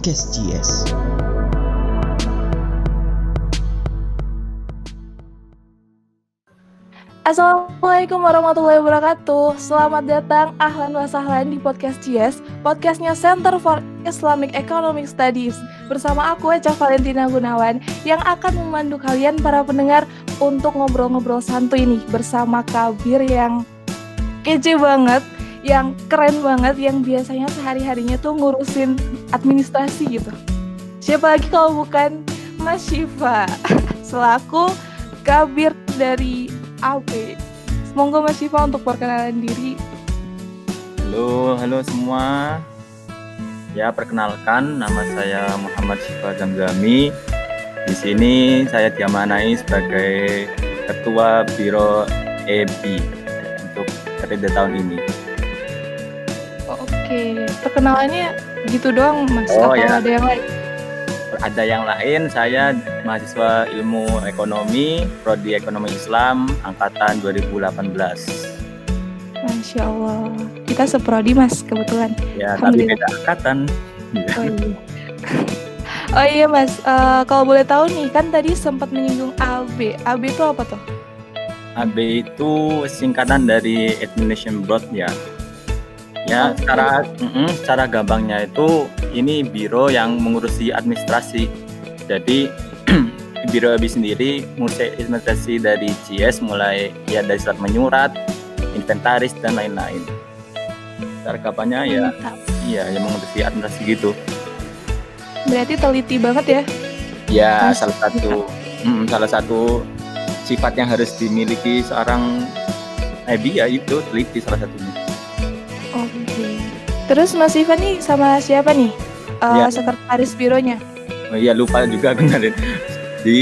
podcast GS. Assalamualaikum warahmatullahi wabarakatuh Selamat datang Ahlan wa sahlan di Podcast GS Podcastnya Center for Islamic Economic Studies Bersama aku Eca Valentina Gunawan Yang akan memandu kalian para pendengar Untuk ngobrol-ngobrol santuy nih Bersama Kabir yang kece banget Yang keren banget Yang biasanya sehari-harinya tuh ngurusin administrasi gitu Siapa lagi kalau bukan Mas Syifa Selaku Kabir dari AB. Semoga Mas Syifa untuk perkenalan diri. Halo, halo semua. Ya, perkenalkan nama saya Muhammad Syifa Zamzami. Di sini saya diamanai sebagai Ketua Biro EB untuk periode tahun ini. Oke, perkenalannya gitu doang Mas. Oh, ya. ada yang lain? Ada yang lain, saya mahasiswa Ilmu Ekonomi, Prodi Ekonomi Islam, angkatan 2018. Masya Allah. Kita seprodi Mas kebetulan. Ya, tapi beda angkatan. Oh iya. Oh iya Mas, Eh, kalau boleh tahu nih kan tadi sempat menyinggung AB. AB itu apa tuh? AB itu singkatan dari Administration Board ya. Ya, Oke. secara mm-mm, secara gampangnya itu ini biro yang mengurusi administrasi. Jadi biro AB sendiri mengurusi administrasi dari GS mulai ya dari surat menyurat, inventaris dan lain-lain. Secara gampangnya ya iya yang mengurusi administrasi gitu. Berarti teliti banget ya. Ya, Mas, salah satu mm, salah satu sifat yang harus dimiliki seorang AB ya itu teliti salah satunya. Terus Mas Syifa nih sama siapa nih? Eh, Ya. Sekretaris bironya. Oh iya lupa juga aku kenalin. Di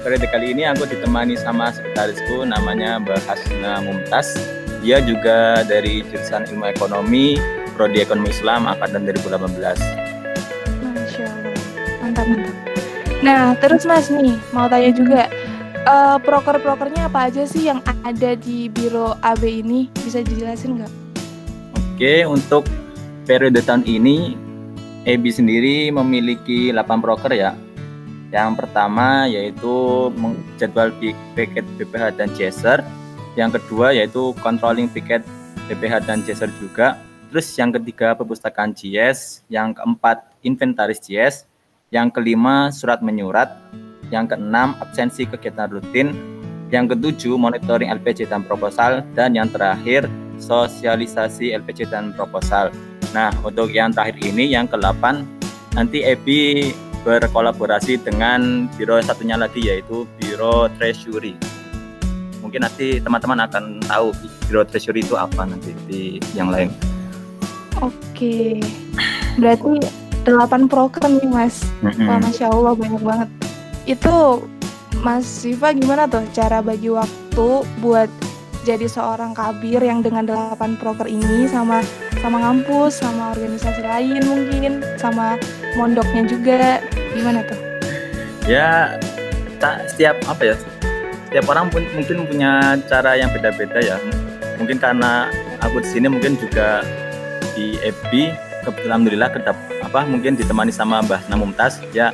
periode kali ini aku ditemani sama sekretarisku namanya Mbak Hasna Mumtaz. Dia juga dari jurusan Ilmu Ekonomi, Prodi Ekonomi Islam angkatan 2018. Masya Allah, mantap mantap. Nah, terus Mas nih, mau tanya juga, eh, proker-prokernya apa aja sih yang ada di Biro AB ini? Bisa dijelasin nggak? Oke, untuk periode tahun ini EB sendiri memiliki 8 broker ya. Yang pertama yaitu jadwal pi- piket BPH dan Chaser. Yang kedua yaitu controlling piket BPH dan Chaser juga. Terus yang ketiga perpustakaan GS, yang keempat inventaris GS, yang kelima surat menyurat, yang keenam absensi kegiatan rutin, yang ketujuh monitoring LPC dan proposal, dan yang terakhir sosialisasi LPC dan proposal. Nah, untuk yang terakhir ini yang ke-8 nanti EBI berkolaborasi dengan biro satunya lagi yaitu Biro Treasury. Mungkin nanti teman-teman akan tahu Biro Treasury itu apa nanti di yang lain. Oke, berarti 8 proker nih Mas. Wah, Masya Allah banyak banget. Itu Mas Siva gimana tuh cara bagi waktu buat jadi seorang kabir yang dengan 8 proker ini sama sama ngampus, sama organisasi lain mungkin, sama mondoknya juga. Gimana tuh? Ya, tak setiap apa ya? Setiap orang pun mungkin punya cara yang beda-beda ya. Mungkin karena aku di sini mungkin juga di FB kebetulan alhamdulillah kedap apa mungkin ditemani sama Mbah Namumtas ya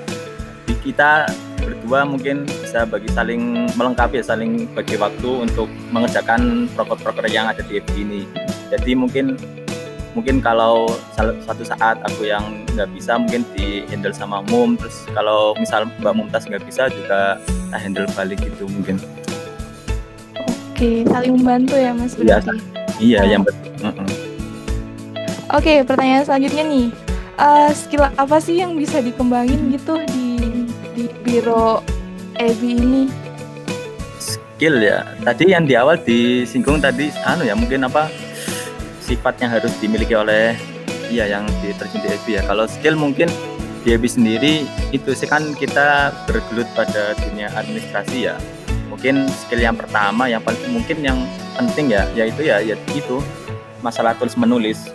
kita berdua mungkin bisa bagi saling melengkapi saling bagi waktu untuk mengerjakan proker-proker yang ada di FB ini. Jadi mungkin mungkin kalau suatu saat aku yang nggak bisa mungkin di handle sama Mum terus kalau misal Mbak Mumtaz nggak bisa juga tak handle balik gitu mungkin Oke, saling membantu ya Mas Iya, berarti. iya Oh. yang betul Oke, pertanyaan selanjutnya nih. Eh, skill apa sih yang bisa dikembangin gitu di di biro EBI ini? skill ya tadi yang di awal disinggung tadi anu ya mungkin apa sifat yang harus dimiliki oleh iya yang diterjun di EB ya. Kalau skill mungkin di EB sendiri itu sih kan kita bergelut pada dunia administrasi ya. Mungkin skill yang pertama yang paling mungkin yang penting ya yaitu ya ya itu masalah tulis menulis.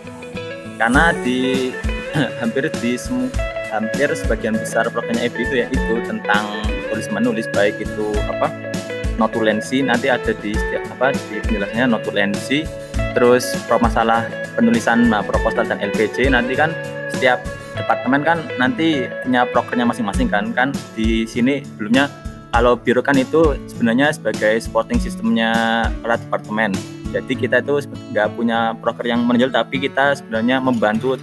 Karena di hampir di semua hampir sebagian besar programnya EB itu ya itu tentang tulis menulis baik itu apa notulensi nanti ada di apa di penjelasannya notulensi terus masalah penulisan nah, proposal dan LPC nanti kan setiap departemen kan nanti punya prokernya masing-masing kan kan di sini belumnya kalau biro kan itu sebenarnya sebagai supporting sistemnya para departemen. Jadi kita itu nggak punya proker yang menonjol tapi kita sebenarnya membantu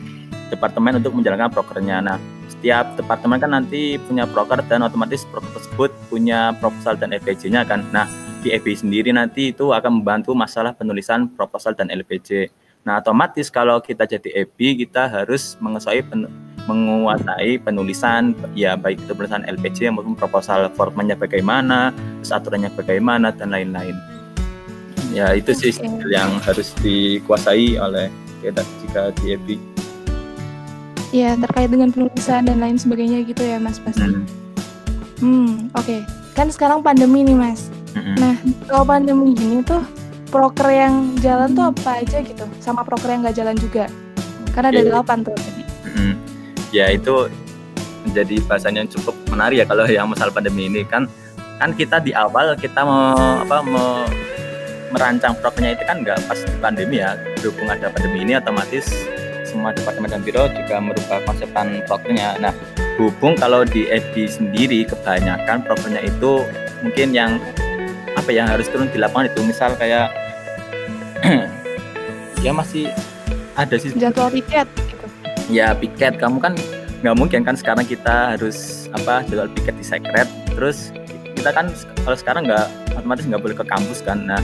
departemen untuk menjalankan prokernya. Nah setiap departemen kan nanti punya proker dan otomatis proker tersebut punya proposal dan LPJ-nya kan. Nah di EB sendiri nanti itu akan membantu masalah penulisan proposal dan LPJ Nah, otomatis kalau kita jadi EB, kita harus menguasai pen, menguasai penulisan ya baik itu penulisan LPG maupun proposal formatnya bagaimana, terus aturannya bagaimana dan lain-lain. Ya, itu sih okay. yang harus dikuasai oleh kita jika di EB. Ya, terkait dengan penulisan dan lain sebagainya gitu ya, Mas pasti. Hmm, hmm oke. Okay. Kan sekarang pandemi nih, Mas. Nah, kalau pandemi gini tuh proker yang jalan tuh apa aja gitu? Sama proker yang nggak jalan juga? Karena ada delapan tuh. Tadi hmm. ya itu menjadi bahasan yang cukup menarik ya kalau yang masalah pandemi ini. Kan kan kita di awal kita mau apa mau merancang prokernya itu kan nggak pas di pandemi ya. Berhubung ada pandemi ini otomatis semua departemen dan biro juga merubah konsepan prokernya. Nah hubung kalau di FB sendiri kebanyakan prokernya itu mungkin yang apa yang harus turun di lapangan itu? Misal kayak ya masih ada sih. Jadwal piket gitu. ya piket. Kamu kan nggak mungkin kan sekarang kita harus apa jadwal piket di sekret terus kita kan kalau sekarang nggak otomatis nggak boleh ke kampus kan. Nah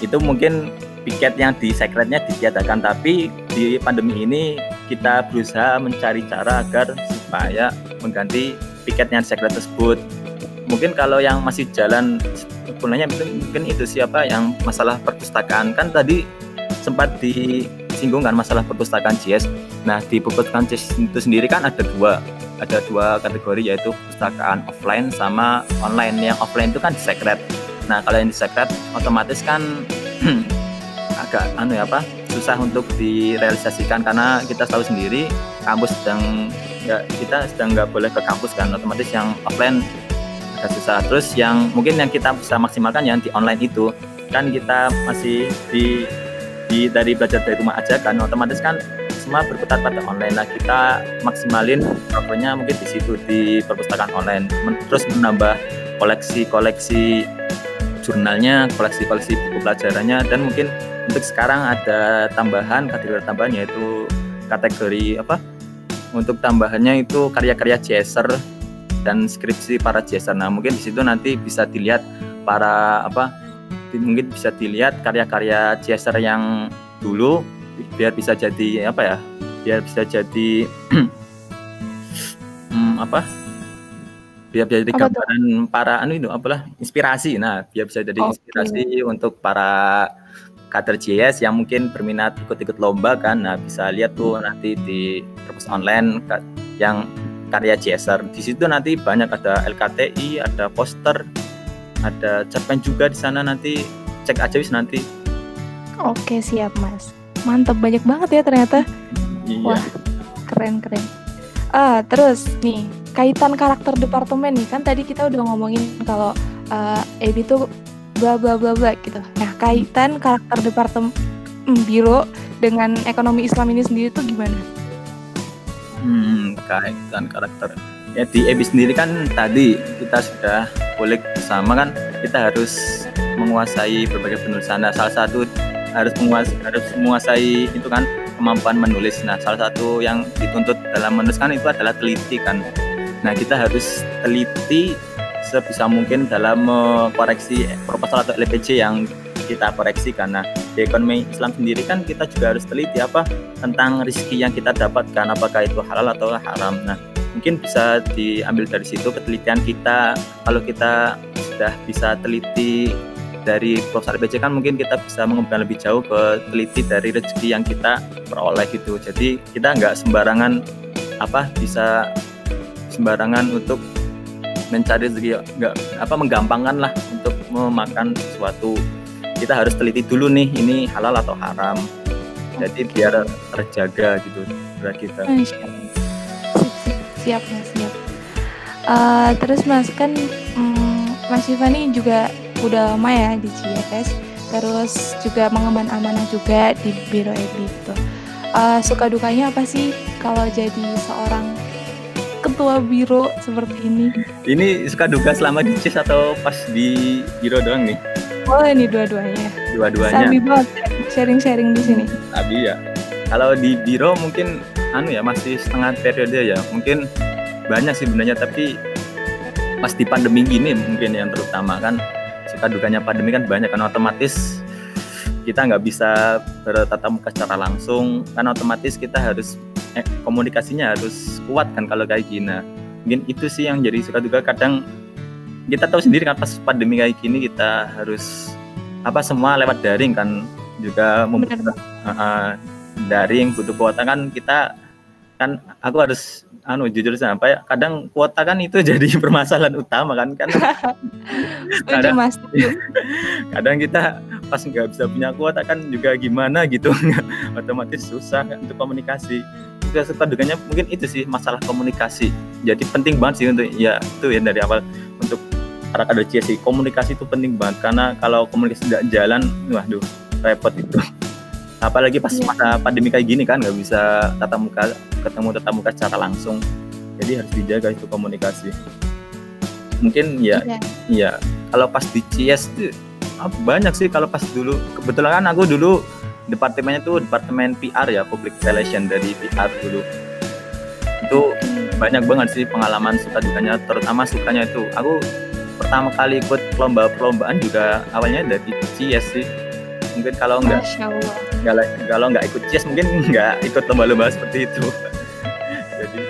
itu mungkin piket yang di sekretnya ditiadakan. Tapi di pandemi ini kita berusaha mencari cara agar supaya mengganti piketnya di sekret tersebut. Mungkin kalau yang masih jalan sebenarnya mungkin itu siapa yang masalah perpustakaan kan tadi sempat disinggung kan masalah perpustakaan JS. Nah di perpustakaan JS itu sendiri kan ada dua ada dua kategori yaitu perpustakaan offline sama online. Yang offline itu kan di secret. Nah kalau yang di secret otomatis kan agak anu ya apa susah untuk direalisasikan karena kita tahu sendiri kampus sedang ya kita sedang nggak boleh ke kampus kan otomatis yang offline agak susah terus yang mungkin yang kita bisa maksimalkan yang di online itu. Kan kita masih di di dari belajar dari rumah aja kan. Otomatis kan semua berputar pada online nah kita maksimalin programnya mungkin di situ di perpustakaan online. Terus menambah koleksi-koleksi jurnalnya koleksi-koleksi buku pelajarannya. Dan mungkin untuk sekarang ada tambahan kategori tambahan yaitu kategori apa? Untuk tambahannya itu karya-karya chaser dan skripsi para jaser. Nah, mungkin di situ nanti bisa dilihat para apa mungkin bisa dilihat karya-karya jaser yang dulu biar bisa jadi apa ya? Biar bisa jadi hmm, apa? Biar bisa jadi gambaran para anu itu apalah inspirasi. Nah, biar bisa jadi inspirasi untuk para kader JS yang mungkin berminat ikut-ikut lomba kan. Nah, bisa lihat tuh nanti di perpus online yang karya CSR. Di situ nanti banyak ada LKTI, ada poster, ada cerpen juga di sana nanti cek aja wis nanti. Oke siap mas, mantap banyak banget ya ternyata. Iya. Wah keren keren. Ah terus nih kaitan karakter departemen nih kan tadi kita udah ngomongin kalau uh, EB itu bla bla bla bla gitu. Nah kaitan karakter departemen mm, biro dengan ekonomi Islam ini sendiri tuh gimana? Hmm, kaitan karakter. Ya di EBI sendiri kan tadi kita sudah boleh bersama kan kita harus menguasai berbagai penulisan. Nah, salah satu harus menguasai harus menguasai itu kan kemampuan menulis. Nah, salah satu yang dituntut dalam menulis kan itu adalah teliti kan. Nah, kita harus teliti sebisa mungkin dalam koreksi proposal atau LPJ yang kita koreksi karena di ekonomi Islam sendiri kan kita juga harus teliti apa tentang rezeki yang kita dapatkan apakah itu halal atau haram. Nah, mungkin bisa diambil dari situ ketelitian kita kalau kita sudah bisa teliti dari proposal LPJ kan mungkin kita bisa mengembangkan lebih jauh ke teliti dari rezeki yang kita peroleh gitu. Jadi kita nggak sembarangan apa bisa sembarangan untuk mencari rezeki nggak apa menggampangkan lah untuk memakan sesuatu kita harus teliti dulu nih ini halal atau haram. Jadi biar terjaga gitu berat kita. Siap siap mas siap. Uh, terus mas kan um, mas Ivani juga udah lama ya di CIS terus juga mengemban amanah juga di Biro EBI gitu uh, suka dukanya apa sih kalau jadi seorang ketua biro seperti ini? Ini suka duka selama di CIS atau pas di biro doang nih? Boleh nih dua-duanya. Dua-duanya. Sabi banget sharing-sharing di sini. Abi ya. Kalau di biro mungkin anu ya masih setengah periode ya. Mungkin banyak sih sebenarnya tapi pas di pandemi gini mungkin yang terutama kan suka dukanya pandemi kan banyak kan otomatis kita nggak bisa bertatap muka secara langsung kan otomatis kita harus eh, komunikasinya harus kuat kan kalau kayak gini mungkin itu sih yang jadi suka duka kadang kita tahu sendiri kan pas pandemi kayak gini kita harus apa semua lewat daring kan juga membutuhkan uh, daring butuh kuota kan kita kan aku harus anu jujur apa ya kadang kuota kan itu jadi permasalahan utama kan kan. Kadang, mas. kadang kita pas nggak bisa punya kuota kan juga gimana gitu otomatis susah kan, untuk komunikasi. Juga suka dukanya mungkin itu sih masalah komunikasi. Jadi penting banget sih untuk ya itu ya dari awal para kader sih komunikasi itu penting banget karena kalau komunikasi tidak jalan waduh repot itu. Apalagi pas yeah. masa pandemi kayak gini kan nggak bisa tatap muka ketemu tatap muka secara langsung. Jadi harus dijaga itu komunikasi. Mungkin ya yeah. ya kalau pas di CS tuh banyak sih. Kalau pas dulu kebetulan kan aku dulu departemennya tuh departemen PR ya public relation dari PR dulu. Itu banyak banget sih pengalaman suka dukanya terutama sukanya itu. Aku pertama kali ikut lomba perlombaan juga awalnya dari CS sih. Mungkin kalau nggak kalau nggak ikut CS mungkin nggak ikut lomba-lomba seperti itu. Jadi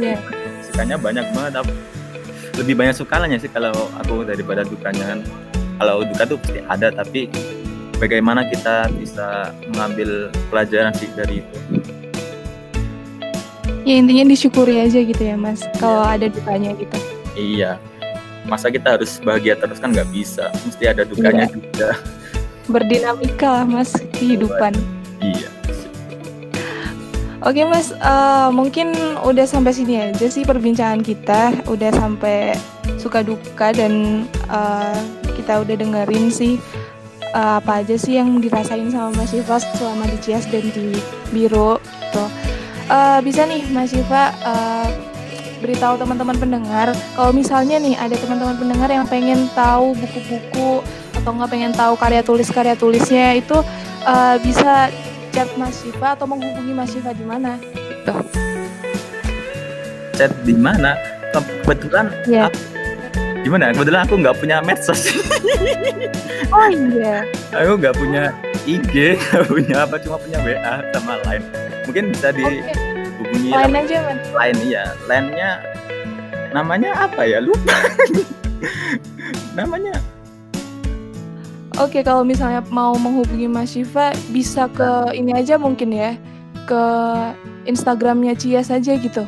yeah. sukanya banyak banget. Lebih banyak sukanya sih kalau aku daripada dukanya kan. Kalau duka tuh pasti ada tapi bagaimana kita bisa mengambil pelajaran sih dari itu? Ya intinya disyukuri aja gitu ya mas kalau ada dukanya gitu. Iya masa kita harus bahagia terus kan nggak bisa. Mesti ada dukanya iya. juga. Berdinamika lah mas kehidupan. Iya. Oke mas, uh, mungkin udah sampai sini aja sih perbincangan kita, udah sampai suka duka dan uh, kita udah dengerin sih uh, apa aja sih yang dirasain sama Mas Syifa selama di Cias dan di Biro gitu. Uh, bisa nih Mas Syifa uh, beritahu teman-teman pendengar kalau misalnya nih ada teman-teman pendengar yang pengen tahu buku-buku atau nggak pengen tahu karya tulis karya tulisnya itu uh, bisa chat Mas Syifa atau menghubungi Mas Syifa di mana gitu. Chat di mana? Kebetulan yeah. aku gimana kebetulan aku nggak punya medsos oh iya aku nggak punya IG nggak punya apa cuma punya WA sama lain mungkin bisa dihubungi okay. Lain aja man lain iya lainnya namanya apa ya lupa namanya Oke, okay, kalau misalnya mau menghubungi Mas Syifa, bisa ke ini aja mungkin ya, ke Instagramnya Cia saja gitu.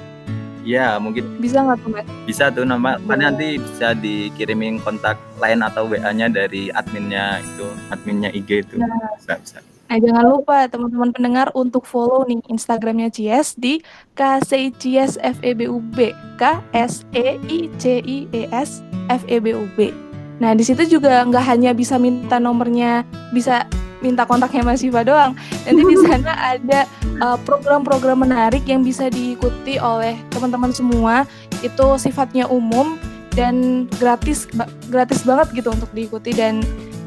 Iya, mungkin bisa nggak tuh, Mas? Bisa tuh nama oh. nanti bisa dikirimin kontak lain atau WA-nya dari adminnya itu, adminnya IG itu. Nah, bisa, bisa. Nah, jangan lupa teman-teman pendengar untuk follow nih Instagramnya Cies di KCICIES FEBUB K S E I C I E S F E B U B. Nah, di situ juga nggak hanya bisa minta nomornya, bisa minta kontaknya Mas Siva doang. Nanti di sana ada uh, program-program menarik yang bisa diikuti oleh teman-teman semua. Itu sifatnya umum dan gratis gratis banget gitu untuk diikuti dan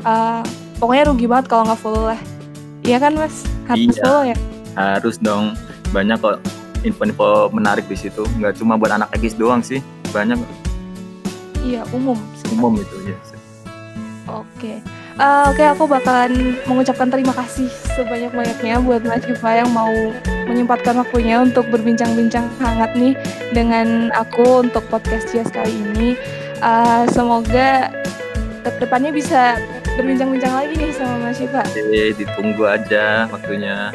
uh, pokoknya rugi banget kalau nggak follow lah. Iya kan Mas? Harus iya, follow ya? Harus dong. Banyak kok info-info menarik di situ. Nggak cuma buat anak ekis doang sih. Banyak. Iya, umum. Umum itu ya. Oke. Uh, Oke, okay, aku bakalan mengucapkan terima kasih sebanyak-banyaknya buat Mas Syifa yang mau menyempatkan waktunya untuk berbincang-bincang hangat nih dengan aku untuk podcast Cias kali ini. Uh, semoga ke depannya bisa berbincang-bincang lagi nih sama Mas Syifa. Oke, ditunggu aja waktunya.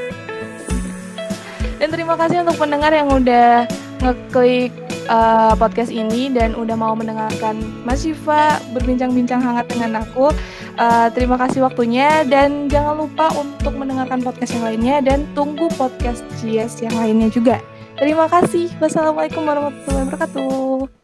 Dan terima kasih untuk pendengar yang udah ngeklik uh, podcast ini dan udah mau mendengarkan Mas Syifa berbincang-bincang hangat dengan aku. Uh, terima kasih waktunya dan jangan lupa untuk mendengarkan podcast yang lainnya dan tunggu podcast GS yang lainnya juga. Terima kasih. Wassalamualaikum warahmatullahi wabarakatuh.